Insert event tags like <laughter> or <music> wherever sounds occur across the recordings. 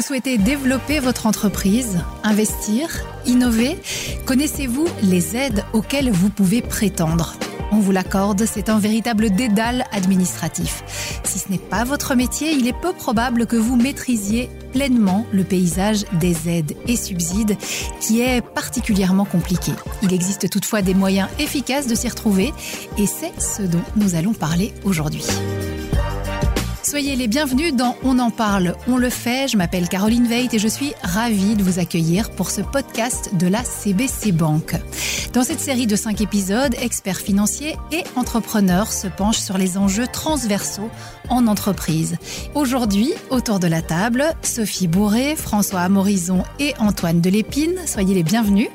Vous souhaitez développer votre entreprise, investir, innover? Connaissez-vous les aides auxquelles vous pouvez prétendre? On vous l'accorde, c'est un véritable dédale administratif. Si ce n'est pas votre métier, il est peu probable que vous maîtrisiez pleinement le paysage des aides et subsides qui est particulièrement compliqué. Il existe toutefois des moyens efficaces de s'y retrouver et c'est ce dont nous allons parler aujourd'hui. Soyez les bienvenus dans On en parle, on le fait. Je m'appelle Caroline Veit et je suis ravie de vous accueillir pour ce podcast de la CBC Banque. Dans cette série de cinq épisodes, experts financiers et entrepreneurs se penchent sur les enjeux transversaux en entreprise. Aujourd'hui, autour de la table, Sophie Bourré, François Amorison et Antoine Delépine. Soyez les bienvenus.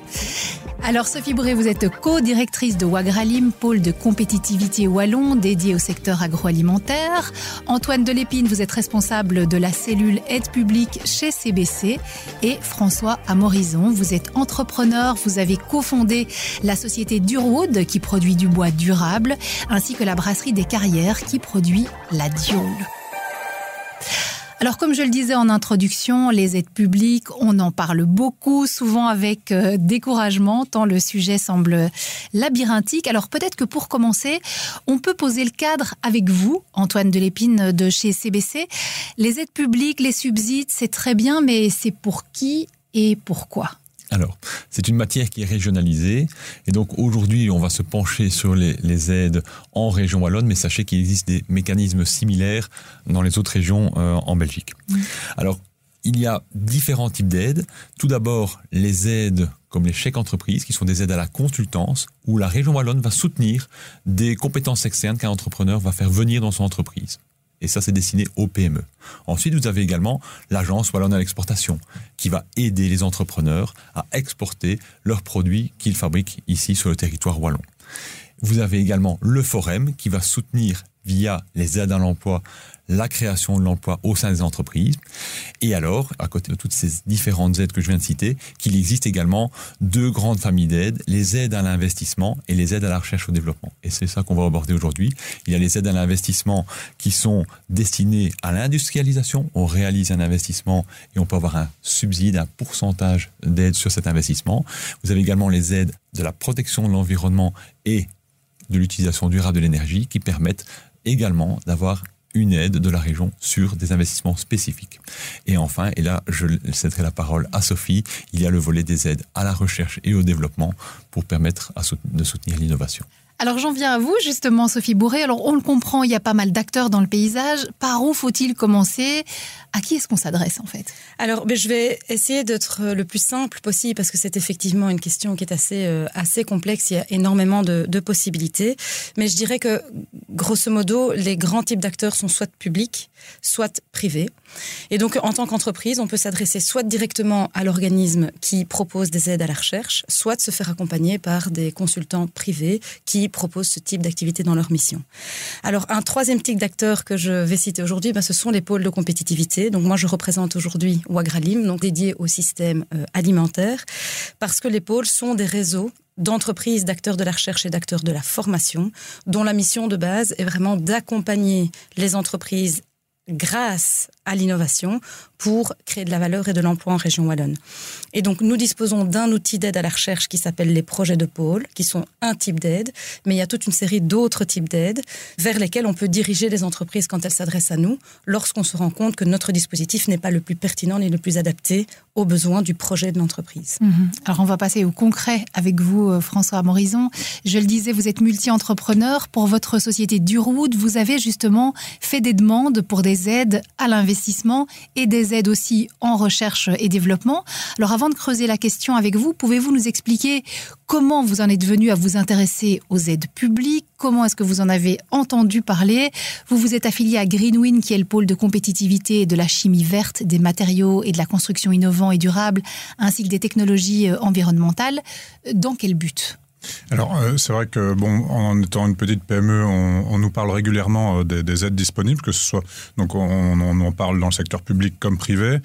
Alors Sophie Bourré, vous êtes co-directrice de Wagralim, pôle de compétitivité wallon dédié au secteur agroalimentaire. Antoine Delépine, vous êtes responsable de la cellule aide publique chez CBC. Et François Amorison, vous êtes entrepreneur, vous avez cofondé la société Durwood qui produit du bois durable, ainsi que la brasserie des carrières qui produit la diole. Alors comme je le disais en introduction, les aides publiques, on en parle beaucoup, souvent avec euh, découragement, tant le sujet semble labyrinthique. Alors peut-être que pour commencer, on peut poser le cadre avec vous, Antoine Delépine de chez CBC. Les aides publiques, les subsides, c'est très bien, mais c'est pour qui et pourquoi? Alors, c'est une matière qui est régionalisée. Et donc, aujourd'hui, on va se pencher sur les, aides en région wallonne, mais sachez qu'il existe des mécanismes similaires dans les autres régions euh, en Belgique. Alors, il y a différents types d'aides. Tout d'abord, les aides comme les chèques entreprises, qui sont des aides à la consultance, où la région wallonne va soutenir des compétences externes qu'un entrepreneur va faire venir dans son entreprise. Et ça, c'est destiné aux PME. Ensuite, vous avez également l'agence Wallonne à l'exportation, qui va aider les entrepreneurs à exporter leurs produits qu'ils fabriquent ici sur le territoire wallon. Vous avez également le Forum, qui va soutenir via les aides à l'emploi la création de l'emploi au sein des entreprises. Et alors, à côté de toutes ces différentes aides que je viens de citer, qu'il existe également deux grandes familles d'aides, les aides à l'investissement et les aides à la recherche au développement. Et c'est ça qu'on va aborder aujourd'hui. Il y a les aides à l'investissement qui sont destinées à l'industrialisation. On réalise un investissement et on peut avoir un subside, un pourcentage d'aide sur cet investissement. Vous avez également les aides de la protection de l'environnement et de l'utilisation durable de l'énergie qui permettent également d'avoir une aide de la région sur des investissements spécifiques. Et enfin, et là je céderai la parole à Sophie, il y a le volet des aides à la recherche et au développement pour permettre de soutenir l'innovation. Alors j'en viens à vous justement, Sophie Bourré. Alors on le comprend, il y a pas mal d'acteurs dans le paysage. Par où faut-il commencer? À qui est-ce qu'on s'adresse en fait? Alors ben, je vais essayer d'être le plus simple possible parce que c'est effectivement une question qui est assez, euh, assez complexe. Il y a énormément de, de, possibilités. Mais je dirais que grosso modo, les grands types d'acteurs sont soit publics, soit privés. Et donc en tant qu'entreprise, on peut s'adresser soit directement à l'organisme qui propose des aides à la recherche, soit se faire accompagner par des consultants privés qui proposent ce type d'activité dans leur mission. Alors, un troisième type d'acteurs que je vais citer aujourd'hui, ben, ce sont les pôles de compétitivité. Donc, moi, je représente aujourd'hui Wagralim, donc dédié au système euh, alimentaire, parce que les pôles sont des réseaux d'entreprises, d'acteurs de la recherche et d'acteurs de la formation, dont la mission de base est vraiment d'accompagner les entreprises grâce à l'innovation pour créer de la valeur et de l'emploi en région wallonne. Et donc nous disposons d'un outil d'aide à la recherche qui s'appelle les projets de pôle, qui sont un type d'aide, mais il y a toute une série d'autres types d'aides vers lesquels on peut diriger les entreprises quand elles s'adressent à nous, lorsqu'on se rend compte que notre dispositif n'est pas le plus pertinent ni le plus adapté aux besoins du projet de l'entreprise. Mhm. Alors on va passer au concret avec vous, euh, François Morison. Je le disais, vous êtes multi-entrepreneur. Pour votre société Durwood, vous avez justement fait des demandes pour des aides à l'investissement et des aides aussi en recherche et développement. Alors avant de creuser la question avec vous, pouvez-vous nous expliquer comment vous en êtes venu à vous intéresser aux aides publiques? Comment est-ce que vous en avez entendu parler? Vous vous êtes affilié à Greenwin, qui est le pôle de compétitivité de la chimie verte, des matériaux et de la construction innovants et durables, ainsi que des technologies euh, environnementales. Dans quel but? Alors, euh, c'est vrai que, bon, en étant une petite PME, on, nous parle régulièrement euh, des, aides disponibles, que ce soit, donc on, en parle dans le secteur public comme privé.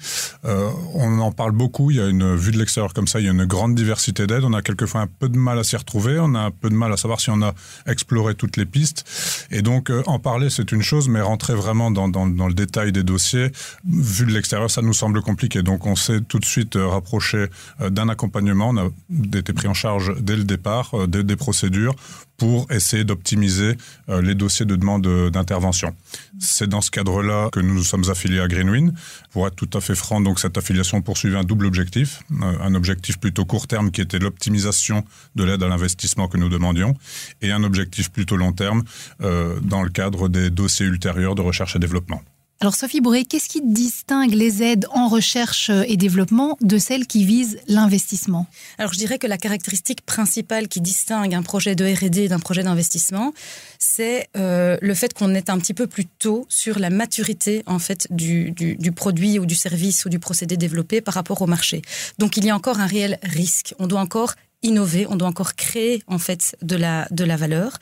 Euh, on en parle beaucoup, il y a une vue de l'extérieur comme ça, il y a une grande diversité d'aides. On a quelquefois un peu de mal à s'y retrouver, on a un peu de mal à savoir si on a exploré toutes les pistes. Et donc, en parler, c'est une chose, mais rentrer vraiment dans, dans, le détail des dossiers, vu de l'extérieur, ça nous semble compliqué. Donc, on s'est tout de suite rapproché d'un accompagnement. On a été pris en charge dès le départ des, procédures pour essayer d'optimiser euh, les dossiers de demande d'intervention. C'est dans ce cadre-là que nous nous sommes affiliés à Greenwin. Pour être tout à fait franc, cette affiliation poursuivait un double objectif, euh, un objectif plutôt court terme qui était l'optimisation de l'aide à l'investissement que nous demandions, et un objectif plutôt long terme euh, dans le cadre des dossiers ultérieurs de recherche et développement. Alors Sophie Bourré, qu'est-ce qui distingue les aides en recherche et développement de celles qui visent l'investissement? Alors je dirais que la caractéristique principale qui distingue un projet de R&D d'un projet d'investissement, c'est euh, le fait qu'on est un petit peu plus tôt sur la maturité en fait du, du, produit ou du service ou du procédé développé par rapport au marché. Donc il y a encore un réel risque. On doit encore innover, on doit encore créer en fait de la, de la valeur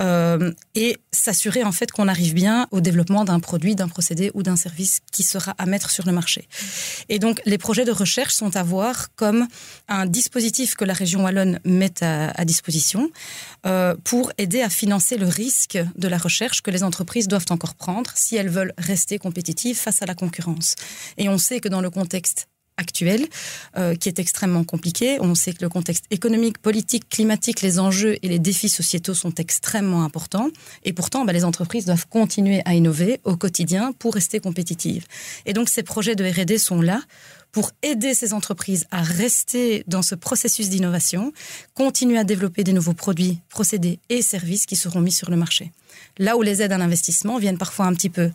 euh, et s'assurer en fait qu'on arrive bien au développement d'un produit, d'un procédé ou d'un service qui sera à mettre sur le marché. Et donc les projets de recherche sont à voir comme un dispositif que la région wallonne met à, disposition euh, pour aider à financer le risque de la recherche que les entreprises doivent encore prendre si elles veulent rester compétitives face à la concurrence. Et on sait que dans le contexte actuel, euh, qui est extrêmement compliqué. On sait que le contexte économique, politique, climatique, les enjeux et les défis sociétaux sont extrêmement importants. Et pourtant, bah, les entreprises doivent continuer à innover au quotidien pour rester compétitives. Et donc, ces projets de R&D sont là pour aider ces entreprises à rester dans ce processus d'innovation, continuer à développer des nouveaux produits, procédés et services qui seront mis sur le marché. Là où les aides à l'investissement viennent parfois un petit peu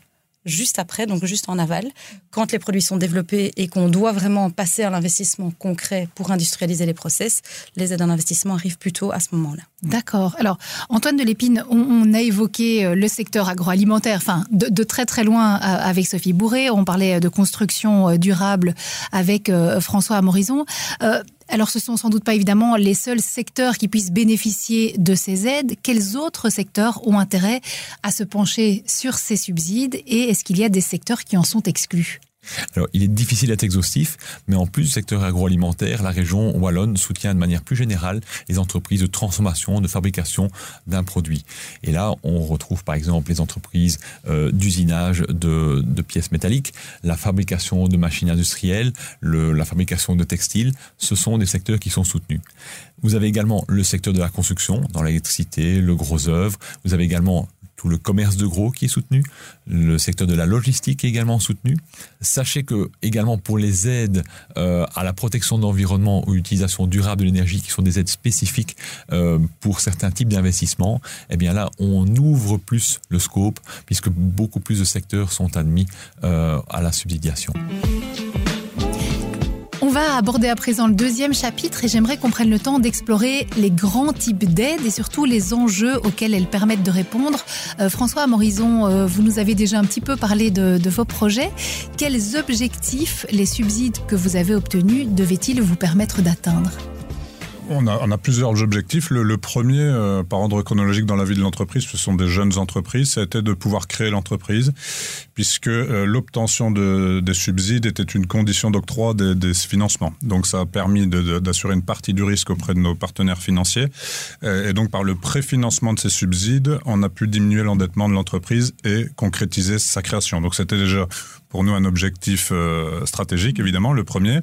juste après, donc juste en aval, quand les produits sont développés et qu'on doit vraiment passer à l'investissement concret pour industrialiser les process, les aides en investissement arrivent plutôt à ce moment-là. D'accord. Alors, Antoine de Lépine, on, a évoqué euh, le secteur agroalimentaire, enfin, de, très très loin euh, avec Sophie Bourré. On parlait de construction euh, durable avec François Amorison. Alors, ce sont sans doute pas évidemment les seuls secteurs qui puissent bénéficier de ces aides. Quels autres secteurs ont intérêt à se pencher sur ces subsides et est-ce qu'il y a des secteurs qui en sont exclus? Alors, il est difficile d'être exhaustif, mais en plus du secteur agroalimentaire, la région wallonne soutient de manière plus générale les entreprises de transformation, de fabrication d'un produit. Et là, on retrouve par exemple les entreprises euh, d'usinage de, pièces métalliques, la fabrication de machines industrielles, le, la fabrication de textiles. Ce sont des secteurs qui sont soutenus. Vous avez également le secteur de la construction, dans l'électricité, le gros œuvre. Vous avez également le commerce de gros qui est soutenu, le secteur de la logistique est également soutenu. Sachez que également pour les aides euh, à la protection de l'environnement ou l'utilisation durable de l'énergie, qui sont des aides spécifiques euh, pour certains types d'investissements, eh bien là on ouvre plus le scope puisque beaucoup plus de secteurs sont admis euh, à la subsidiation. Va aborder à présent le deuxième chapitre et j'aimerais qu'on prenne le temps d'explorer les grands types d'aides et surtout les enjeux auxquels elles permettent de répondre. Euh, François Morison, euh, vous nous avez déjà un petit peu parlé de, de, vos projets. Quels objectifs les subsides que vous avez obtenus devaient-ils vous permettre d'atteindre? On a, plusieurs objectifs. Le, premier, euh, par ordre chronologique dans la vie de l'entreprise, ce sont des jeunes entreprises. C'était de pouvoir créer l'entreprise, puisque euh, l'obtention de, des subsides était une condition d'octroi des, financements. Donc ça a permis d'assurer une partie du risque auprès de nos partenaires financiers. Euh, et donc par le préfinancement de ces subsides, on a pu diminuer l'endettement de l'entreprise et concrétiser sa création. Donc c'était déjà pour nous un objectif euh, stratégique, évidemment, le premier.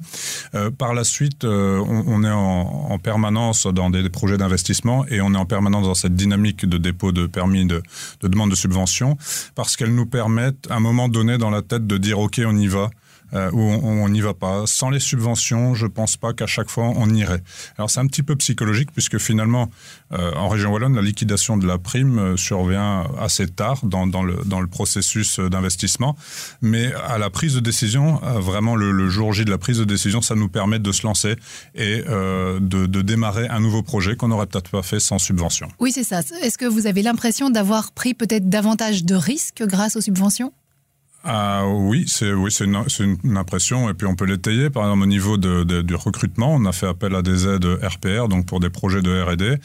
Par la suite, on, est en, permanence dans des, projets d'investissement et on est en permanence dans cette dynamique de dépôt de permis de, de demande de subvention parce qu'elles nous permettent un moment donné dans la tête de dire OK, on y va euh, où on n'y va pas. Sans les subventions, je pense pas qu'à chaque fois on irait. Alors c'est un petit peu psychologique puisque finalement, euh, en région wallonne, la liquidation de la prime euh, survient assez tard dans, le, dans le processus d'investissement, mais à la prise de décision, vraiment le, jour J de la prise de décision, ça nous permet de se lancer et de, de démarrer un nouveau projet qu'on n'aurait peut-être pas fait sans subvention. Oui, c'est ça. Est-ce que vous avez l'impression d'avoir pris peut-être davantage de risques grâce aux subventions? Ah oui, c'est oui, c'est une, une, impression et puis on peut l'étayer. Par exemple, au niveau de, de, du recrutement, on a fait appel à des aides RPR, donc pour des projets de R&D,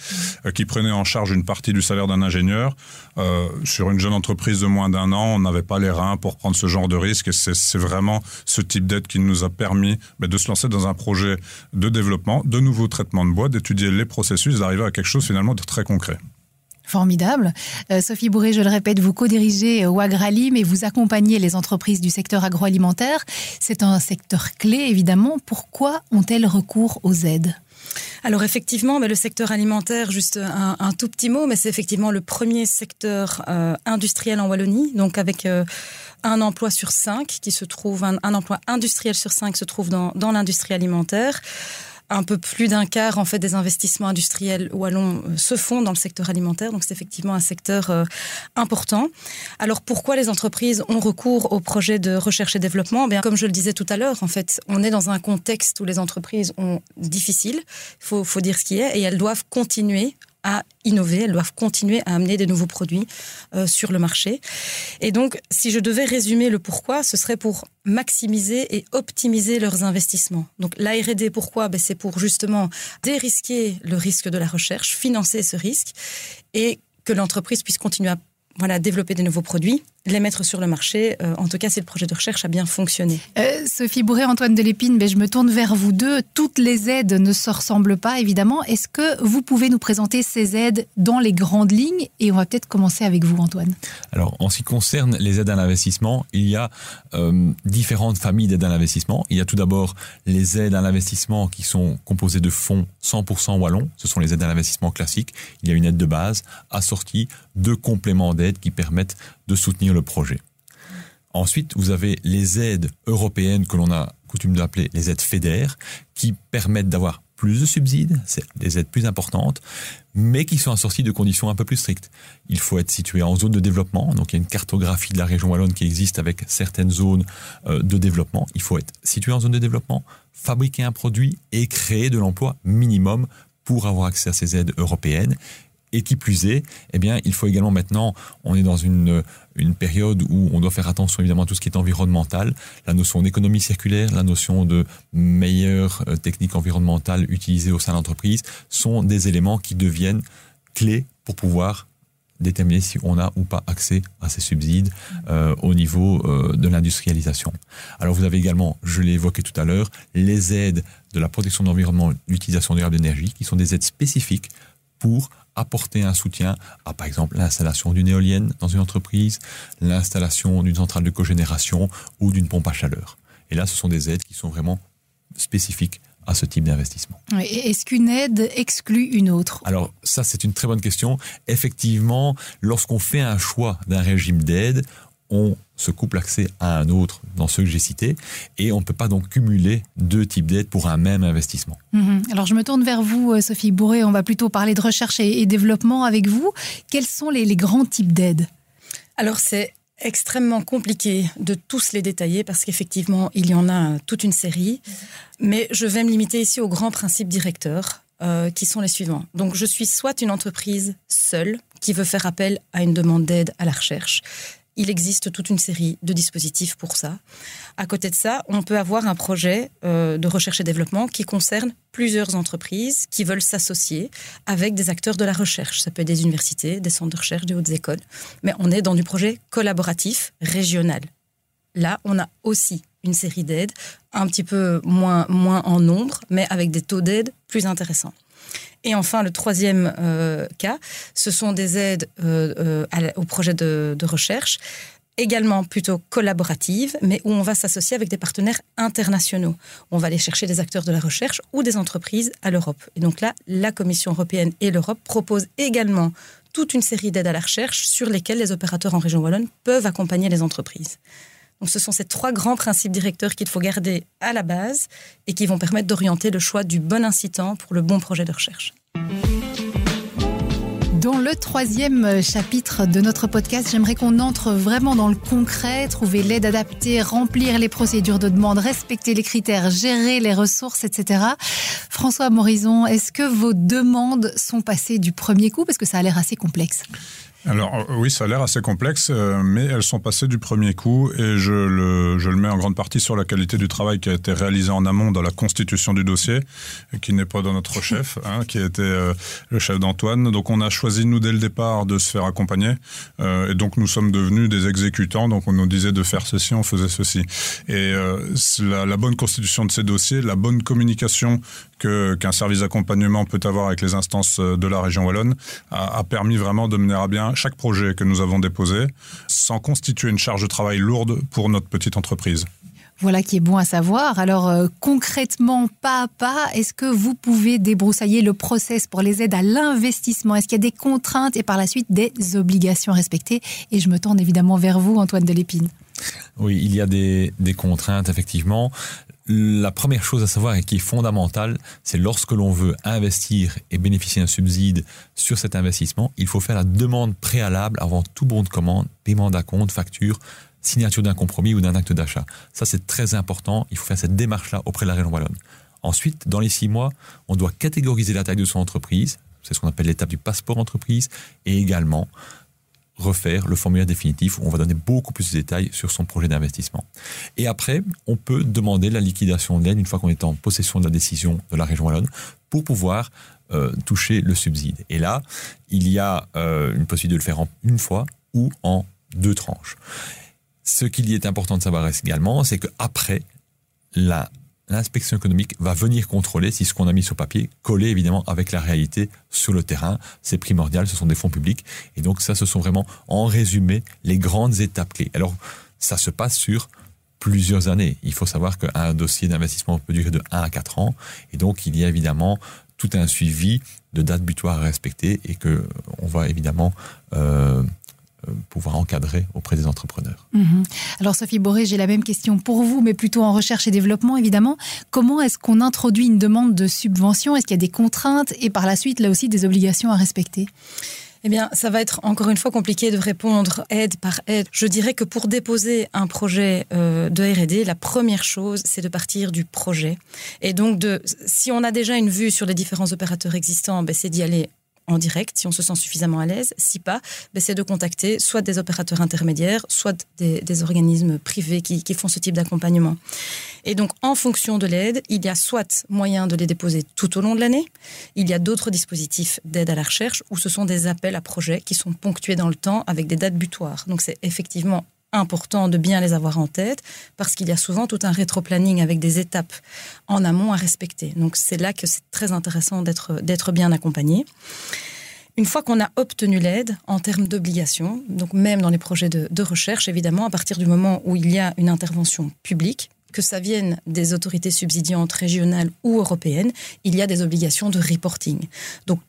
euh, qui prenaient en charge une partie du salaire d'un ingénieur. Euh, sur une jeune entreprise de moins d'un an, on n'avait pas les reins pour prendre ce genre de risque et c'est vraiment ce type d'aide qui nous a permis bah, de se lancer dans un projet de développement, de nouveaux traitements de bois, d'étudier les processus, d'arriver à quelque chose finalement de très concret. Formidable. Euh, Sophie Bourré, je le répète, vous co-dirigez Wagrali, mais vous accompagnez les entreprises du secteur agroalimentaire. C'est un secteur clé, évidemment. Pourquoi ont-elles recours aux aides? Alors effectivement, le secteur alimentaire, juste un, tout petit mot, mais c'est effectivement le premier secteur euh, industriel en Wallonie, donc avec euh, un emploi sur cinq qui se trouve, un, emploi industriel sur cinq se trouve dans l'industrie alimentaire un peu plus d'un quart en fait des investissements industriels wallons euh, se font dans le secteur alimentaire, donc c'est effectivement un secteur euh, important. Alors pourquoi les entreprises ont recours aux projets de recherche et développement? Eh Bien comme je le disais tout à l'heure, en fait, on est dans un contexte où les entreprises ont difficile, il faut, faut dire ce qui est, et elles doivent continuer à innover, elles doivent continuer à amener des nouveaux produits euh, sur le marché. Et donc, si je devais résumer le pourquoi, ce serait pour maximiser et optimiser leurs investissements. Donc la R&D, pourquoi? Ben, C'est pour justement dérisquer le risque de la recherche, financer ce risque et que l'entreprise puisse continuer à voilà, développer des nouveaux produits les mettre sur le marché. Euh, en tout cas, si le projet de recherche a bien fonctionné. Euh, Sophie Bourré, Antoine Delépine, ben, je me tourne vers vous deux. Toutes les aides ne se ressemblent pas, évidemment. Est-ce que vous pouvez nous présenter ces aides dans les grandes lignes Et on va peut-être commencer avec vous, Antoine. Alors, en ce qui concerne les aides à l'investissement, il y a euh, différentes familles d'aides à l'investissement. Il y a tout d'abord les aides à l'investissement qui sont composées de fonds 100% wallons. Ce sont les aides à l'investissement classiques. Il y a une aide de base assortie de compléments d'aide qui permettent de soutenir le projet. Ensuite, vous avez les aides européennes que l'on a coutume d'appeler les aides fédères, qui permettent d'avoir plus de subsides, c'est des aides plus importantes, mais qui sont assorties de conditions un peu plus strictes. Il faut être situé en zone de développement, donc il y a une cartographie de la région wallonne qui existe avec certaines zones euh, de développement. Il faut être situé en zone de développement, fabriquer un produit et créer de l'emploi minimum pour avoir accès à ces aides européennes. Et qui plus est, eh bien, il faut également maintenant, on est dans une, une période où on doit faire attention évidemment à tout ce qui est environnemental, la notion d'économie circulaire, la notion de meilleure euh, technique environnementale utilisée au sein de l'entreprise sont des éléments qui deviennent clés pour pouvoir déterminer si on a ou pas accès à ces subsides euh, au niveau euh, de l'industrialisation. Alors vous avez également, je l'ai évoqué tout à l'heure, les aides de la protection de l'environnement, l'utilisation durable d'énergie, qui sont des aides spécifiques pour apporter un soutien à, par exemple, l'installation d'une éolienne dans une entreprise, l'installation d'une centrale de cogénération ou d'une pompe à chaleur. Et là, ce sont des aides qui sont vraiment spécifiques à ce type d'investissement. Est-ce qu'une aide exclut une autre? Alors ça, c'est une très bonne question. Effectivement, lorsqu'on fait un choix d'un régime d'aide, on se coupe l'accès à un autre dans ceux que j'ai cités et on ne peut pas donc cumuler deux types d'aides pour un même investissement. Mhm. Alors je me tourne vers vous, euh, Sophie Bourré, on va plutôt parler de recherche et, développement avec vous. Quels sont les, grands types d'aides? Alors c'est extrêmement compliqué de tous les détailler parce qu'effectivement il y en a toute une série, mais je vais me limiter ici aux grands principes directeurs. Euh, qui sont les suivants. Donc, je suis soit une entreprise seule qui veut faire appel à une demande d'aide à la recherche, il existe toute une série de dispositifs pour ça. À côté de ça, on peut avoir un projet euh, de recherche et développement qui concerne plusieurs entreprises qui veulent s'associer avec des acteurs de la recherche. Ça peut être des universités, des centres de recherche, des hautes écoles. Mais on est dans du projet collaboratif régional. Là, on a aussi une série d'aides, un petit peu moins, moins en nombre, mais avec des taux d'aide plus intéressants. Et enfin, le troisième euh, cas, ce sont des aides euh, euh, au projet de, recherche également plutôt collaboratives, mais où on va s'associer avec des partenaires internationaux. On va aller chercher des acteurs de la recherche ou des entreprises à l'Europe. Et donc là, la Commission européenne et l'Europe proposent également toute une série d'aides à la recherche sur lesquelles les opérateurs en région wallonne peuvent accompagner les entreprises. Donc ce sont ces trois grands principes directeurs qu'il faut garder à la base et qui vont permettre d'orienter le choix du bon incitant pour le bon projet de recherche. Dans le troisième chapitre de notre podcast, j'aimerais qu'on entre vraiment dans le concret, trouver l'aide adaptée, remplir les procédures de demande, respecter les critères, gérer les ressources, etc. François Morison, est-ce que vos demandes sont passées du premier coup? Parce que ça a l'air assez complexe. Alors euh, oui, ça a l'air assez complexe, euh, mais elles sont passées du premier coup et je le, je le mets en grande partie sur la qualité du travail qui a été réalisé en amont dans la constitution du dossier, qui n'est pas dans notre <laughs> chef, hein, qui été euh, le chef d'Antoine. Donc on a choisi, nous, dès le départ, de se faire accompagner. et donc nous sommes devenus des exécutants, donc on nous disait de faire ceci, on faisait ceci. Et la, la bonne constitution de ces dossiers, la bonne communication qu'un service d'accompagnement peut avoir avec les instances de la région wallonne a, a permis vraiment de mener à bien chaque projet que nous avons déposé sans constituer une charge de travail lourde pour notre petite entreprise. Voilà qui est bon à savoir. Alors euh, concrètement, pas à pas, est-ce que vous pouvez débroussailler le process pour les aides à l'investissement? Est-ce qu'il y a des contraintes et par la suite des obligations respectées Et je me tourne évidemment vers vous, Antoine Delépine. Oui, il y a des, des contraintes, effectivement. La première chose à savoir et qui est fondamentale, c'est lorsque l'on veut investir et bénéficier d'un subside sur cet investissement, il faut faire la demande préalable avant tout bon de commande, paiement d'acompte, facture, signature d'un compromis ou d'un acte d'achat. Ça, c'est très important. Il faut faire cette démarche-là auprès de la région wallonne. Ensuite, dans les six mois, on doit catégoriser la taille de son entreprise. C'est ce qu'on appelle l'étape du passeport entreprise. Et également, refaire le formulaire définitif où on va donner beaucoup plus de détails sur son projet d'investissement. Et après, on peut demander la liquidation de l'aide une fois qu'on est en possession de la décision de la région wallonne pour pouvoir euh, toucher le subside. Et là, il y a euh, une possibilité de le faire en une fois ou en deux tranches. Ce qu'il est important de savoir également, c'est qu'après, la l'inspection économique va venir contrôler si ce qu'on a mis sur papier collé évidemment avec la réalité sur le terrain. C'est primordial, ce sont des fonds publics. Et donc ça, ce sont vraiment, en résumé, les grandes étapes clés. Alors, ça se passe sur plusieurs années. Il faut savoir qu'un dossier d'investissement peut durer de 1 à 4 ans. Et donc, il y a évidemment tout un suivi de date butoir à respecter et que on va évidemment euh, pouvoir encadrer auprès des entrepreneurs. Mhm. Alors Sophie Boré, j'ai la même question pour vous, mais plutôt en recherche et développement évidemment. Comment est-ce qu'on introduit une demande de subvention? Est-ce qu'il y a des contraintes? Et par la suite là aussi des obligations à respecter? Eh bien, ça va être encore une fois compliqué de répondre aide par aide. Je dirais que pour déposer un projet euh, de R&D, la première chose, c'est de partir du projet. Et donc, de, si on a déjà une vue sur les différents opérateurs existants, ben, c'est d'y aller en direct si on se sent suffisamment à l'aise. Si pas, ben, c'est de contacter soit des opérateurs intermédiaires, soit des, organismes privés qui, font ce type d'accompagnement. Et donc, en fonction de l'aide, il y a soit moyen de les déposer tout au long de l'année, il y a d'autres dispositifs d'aide à la recherche où ce sont des appels à projets qui sont ponctués dans le temps avec des dates butoirs. Donc, c'est effectivement important de bien les avoir en tête parce qu'il y a souvent tout un rétro-planning avec des étapes en amont à respecter. Donc c'est là que c'est très intéressant d'être bien accompagné. Une fois qu'on a obtenu l'aide en termes d'obligations, donc même dans les projets de, de, recherche, évidemment, à partir du moment où il y a une intervention publique, que ça vienne des autorités subsidiantes régionales ou européennes, il y a des obligations de reporting. Donc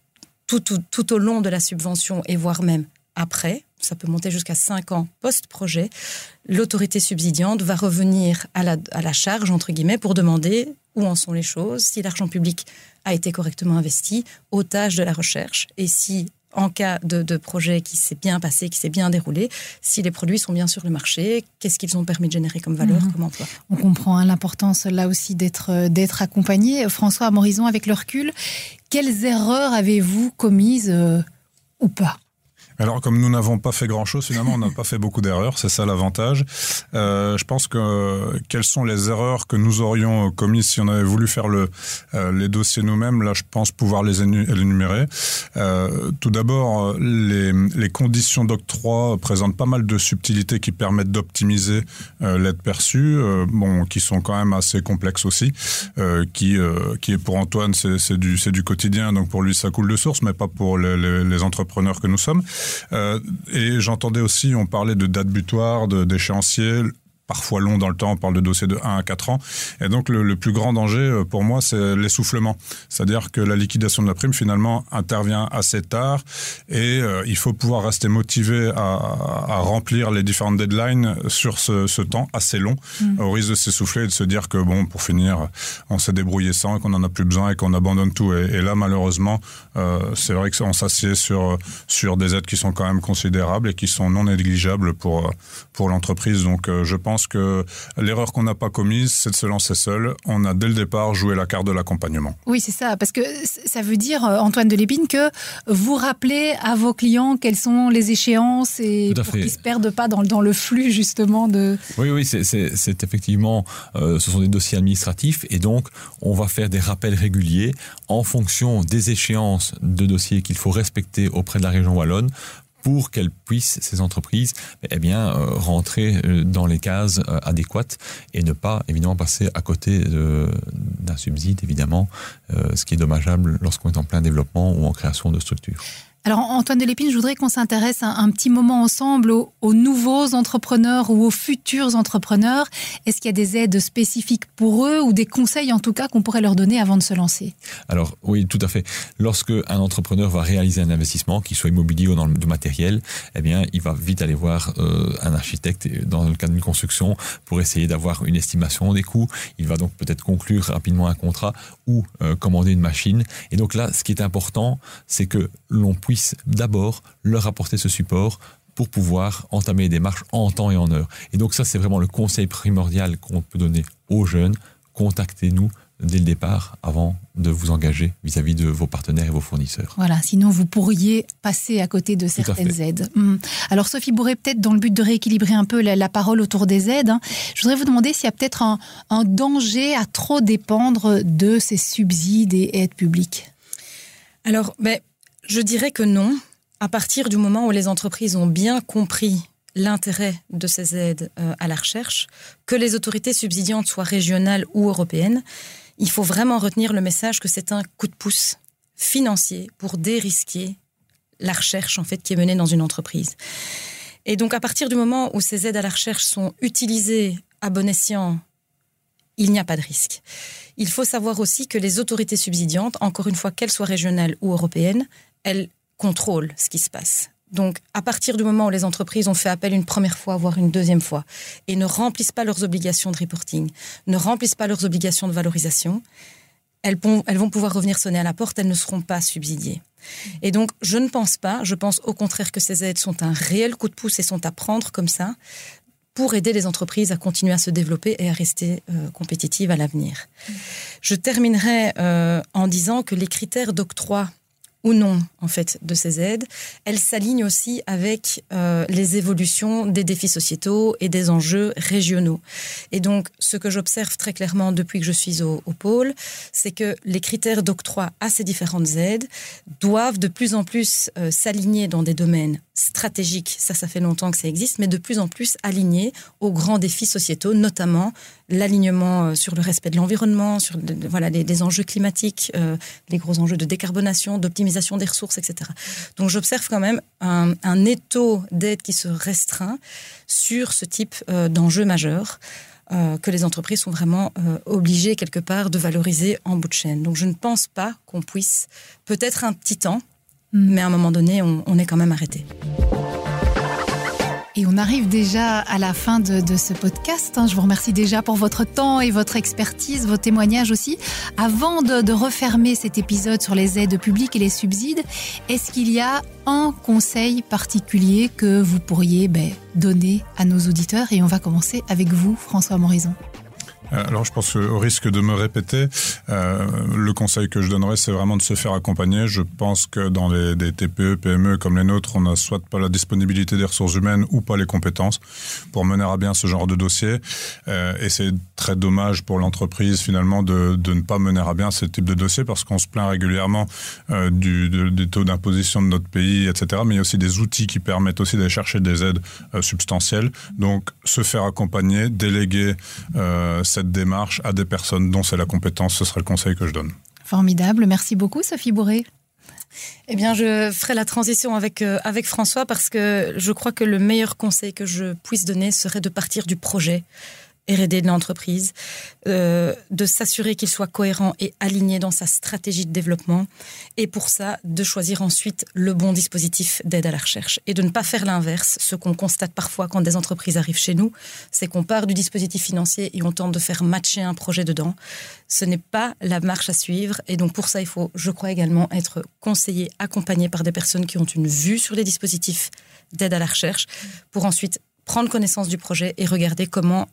tout, tout, tout au long de la subvention et voire même après, ça peut monter jusqu'à 5 ans post-projet, l'autorité subsidiante va revenir à la, à la charge, entre guillemets, pour demander où en sont les choses, si l'argent public a été correctement investi aux tâches de la recherche et si en cas de, projet qui s'est bien passé, qui s'est bien déroulé, si les produits sont bien sur le marché, qu'est-ce qu'ils ont permis de générer comme valeur, mhm. comme emploi. On comprend hein, l'importance là aussi d'être d'être accompagné. François Morison, avec le recul, quelles erreurs avez-vous commises euh, ou pas? Alors, comme nous n'avons pas fait grand-chose, finalement, on n'a pas fait beaucoup d'erreurs. C'est ça l'avantage. Euh, je pense que quelles sont les erreurs que nous aurions commises si on avait voulu faire le, euh, les dossiers nous-mêmes? Là, je pense pouvoir les énumérer. Euh, tout d'abord, les, les, conditions d'octroi présentent pas mal de subtilités qui permettent d'optimiser euh, l'aide perçue, euh, bon, qui sont quand même assez complexes aussi. qui, qui est pour Antoine, c'est du, du quotidien, donc pour lui, ça coule de source, mais pas pour les, les, les entrepreneurs que nous sommes. Euh, et j'entendais aussi, on parlait de date butoir, d'échéancier parfois long dans le temps, on parle de dossiers de 1 à 4 ans. Et donc le, le plus grand danger euh, pour moi, c'est l'essoufflement. C'est-à-dire que la liquidation de la prime, finalement, intervient assez tard et euh, il faut pouvoir rester motivé à, à, remplir les différentes deadlines sur ce, ce temps assez long, mm. au risque de s'essouffler et de se dire que, bon, pour finir, on s'est débrouillé sans qu'on en a plus besoin et qu'on abandonne tout. Et, et là, malheureusement, euh, c'est vrai qu'on s'assied sur, sur des aides qui sont quand même considérables et qui sont non négligeables pour, pour l'entreprise. Donc je pense pense que l'erreur qu'on n'a pas commise, c'est de se lancer seul. On a dès le départ joué la carte de l'accompagnement. Oui, c'est ça, parce que ça veut dire, euh, Antoine de Lépine, que vous rappelez à vos clients quelles sont les échéances et pour qu'ils ne se perdent pas dans, dans, le flux justement de... Oui, oui, c'est effectivement, euh, ce sont des dossiers administratifs et donc on va faire des rappels réguliers en fonction des échéances de dossiers qu'il faut respecter auprès de la région wallonne pour qu'elles puissent, ces entreprises, eh bien, euh, rentrer euh, dans les cases euh, adéquates et ne pas, évidemment, passer à côté d'un subside, évidemment, ce qui est dommageable lorsqu'on est en plein développement ou en création de structures. Alors Antoine Delépine, je voudrais qu'on s'intéresse un, petit moment ensemble aux, nouveaux entrepreneurs ou aux futurs entrepreneurs. Est-ce qu'il y a des aides spécifiques pour eux ou des conseils en tout cas qu'on pourrait leur donner avant de se lancer? Alors oui, tout à fait. Lorsque un entrepreneur va réaliser un investissement, qu'il soit immobilier ou dans le matériel, eh bien il va vite aller voir euh, un architecte dans le cadre d'une construction pour essayer d'avoir une estimation des coûts. Il va donc peut-être conclure rapidement un contrat ou euh, commander une machine. Et donc là, ce qui est important, c'est que l'on puisse d'abord leur apporter ce support pour pouvoir entamer des démarches en temps et en heure. Et donc ça, c'est vraiment le conseil primordial qu'on peut donner aux jeunes. Contactez-nous dès le départ avant de vous engager vis-à-vis de vos partenaires et vos fournisseurs. Voilà, sinon vous pourriez passer à côté de certaines aides. Hmm. Alors Sophie Bourré, peut-être dans le but de rééquilibrer un peu la, parole autour des aides, hein, je voudrais vous demander s'il y a peut-être un, un danger à trop dépendre de ces subsides et aides publiques. Alors, mais je dirais que non. À partir du moment où les entreprises ont bien compris l'intérêt de ces aides euh, à la recherche, que les autorités subsidiantes soient régionales ou européennes, il faut vraiment retenir le message que c'est un coup de pouce financier pour dérisquer la recherche en fait qui est menée dans une entreprise. Et donc à partir du moment où ces aides à la recherche sont utilisées à bon escient, il n'y a pas de risque. Il faut savoir aussi que les autorités subsidiantes, encore une fois qu'elles soient régionales ou européennes, elles contrôlent ce qui se passe. Donc, à partir du moment où les entreprises ont fait appel une première fois, voire une deuxième fois, et ne remplissent pas leurs obligations de reporting, ne remplissent pas leurs obligations de valorisation, elles, vont pouvoir revenir sonner à la porte, elles ne seront pas subsidiées. Et donc, je ne pense pas, je pense au contraire que ces aides sont un réel coup de pouce et sont à prendre comme ça pour aider les entreprises à continuer à se développer et à rester euh, compétitives à l'avenir. Je terminerai euh, en disant que les critères d'octroi ou non en fait de ces aides, elles s'alignent aussi avec euh, les évolutions des défis sociétaux et des enjeux régionaux. Et donc, ce que j'observe très clairement depuis que je suis au, pôle, c'est que les critères d'octroi à ces différentes aides doivent de plus en plus euh, s'aligner dans des domaines stratégiques. Ça, ça fait longtemps que ça existe, mais de plus en plus alignés aux grands défis sociétaux, notamment l'alignement euh, sur le respect de l'environnement, sur voilà les, enjeux climatiques, euh, les gros enjeux de décarbonation, d'optimisation des ressources, etc. Donc j'observe quand même un, un étau d'aide qui se restreint sur ce type euh, d'enjeux majeurs. que les entreprises sont vraiment obligées quelque part de valoriser en bout de chaîne. Donc je ne pense pas qu'on puisse, peut-être un petit temps, mm. mais à un moment donné, on, on est quand même arrêté. Et on arrive déjà à la fin de, ce podcast. Hein. Je vous remercie déjà pour votre temps et votre expertise, vos témoignages aussi. Avant de, refermer cet épisode sur les aides publiques et les subsides, est-ce qu'il y a un conseil particulier que vous pourriez ben, donner à nos auditeurs? Et on va commencer avec vous, François Morison. Euh, alors je pense qu'au risque de me répéter, euh, le conseil que je donnerais, c'est vraiment de se faire accompagner. Je pense que dans les des TPE, PME comme les nôtres, on n'a soit pas la disponibilité des ressources humaines ou pas les compétences pour mener à bien ce genre de dossier. Euh, et c'est très dommage pour l'entreprise finalement de, ne pas mener à bien ce type de dossier parce qu'on se plaint régulièrement du, du, taux d'imposition de notre pays, etc. Mais il y a aussi des outils qui permettent aussi d'aller chercher des aides substantielles. Donc se faire accompagner, déléguer euh, cette démarche à des personnes dont c'est la compétence, ce serait le conseil que je donne. Formidable. Merci beaucoup, Sophie Bourré. Eh bien, je ferai la transition avec, euh, avec François parce que je crois que le meilleur conseil que je puisse donner serait de partir du projet R&D de l'entreprise, euh, de s'assurer qu'il soit cohérent et aligné dans sa stratégie de développement, et pour ça, de choisir ensuite le bon dispositif d'aide à la recherche, et de ne pas faire l'inverse. Ce qu'on constate parfois quand des entreprises arrivent chez nous, c'est qu'on part du dispositif financier et on tente de faire matcher un projet dedans. Ce n'est pas la marche à suivre, et donc pour ça, il faut, je crois également, être conseillé, accompagné par des personnes qui ont une vue sur les dispositifs d'aide à la recherche, pour ensuite prendre connaissance du projet et regarder comment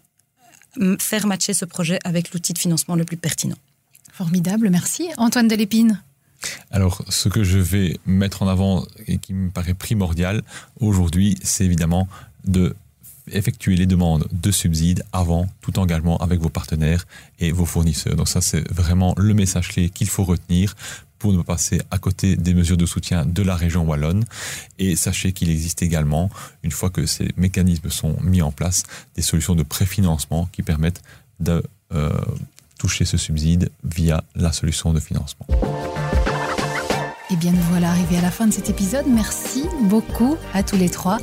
faire matcher ce projet avec l'outil de financement le plus pertinent. Formidable, merci. Antoine Delépine alors, ce que je vais mettre en avant et qui me paraît primordial aujourd'hui, c'est évidemment de effectuer les demandes de subsides avant tout engagement avec vos partenaires et vos fournisseurs. Donc ça, c'est vraiment le message clé qu'il faut retenir pour ne pas passer à côté des mesures de soutien de la région wallonne. Et sachez qu'il existe également, une fois que ces mécanismes sont mis en place, des solutions de préfinancement qui permettent de euh, toucher ce subside via la solution de financement. Et eh bien, nous voilà arrivés à la fin de cet épisode. Merci beaucoup à tous les trois.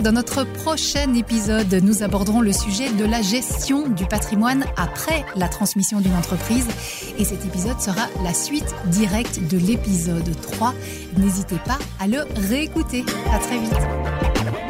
Dans notre prochain épisode, nous aborderons le sujet de la gestion du patrimoine après la transmission d'une entreprise. Et cet épisode sera la suite directe de l'épisode 3. N'hésitez pas à le réécouter. À très vite.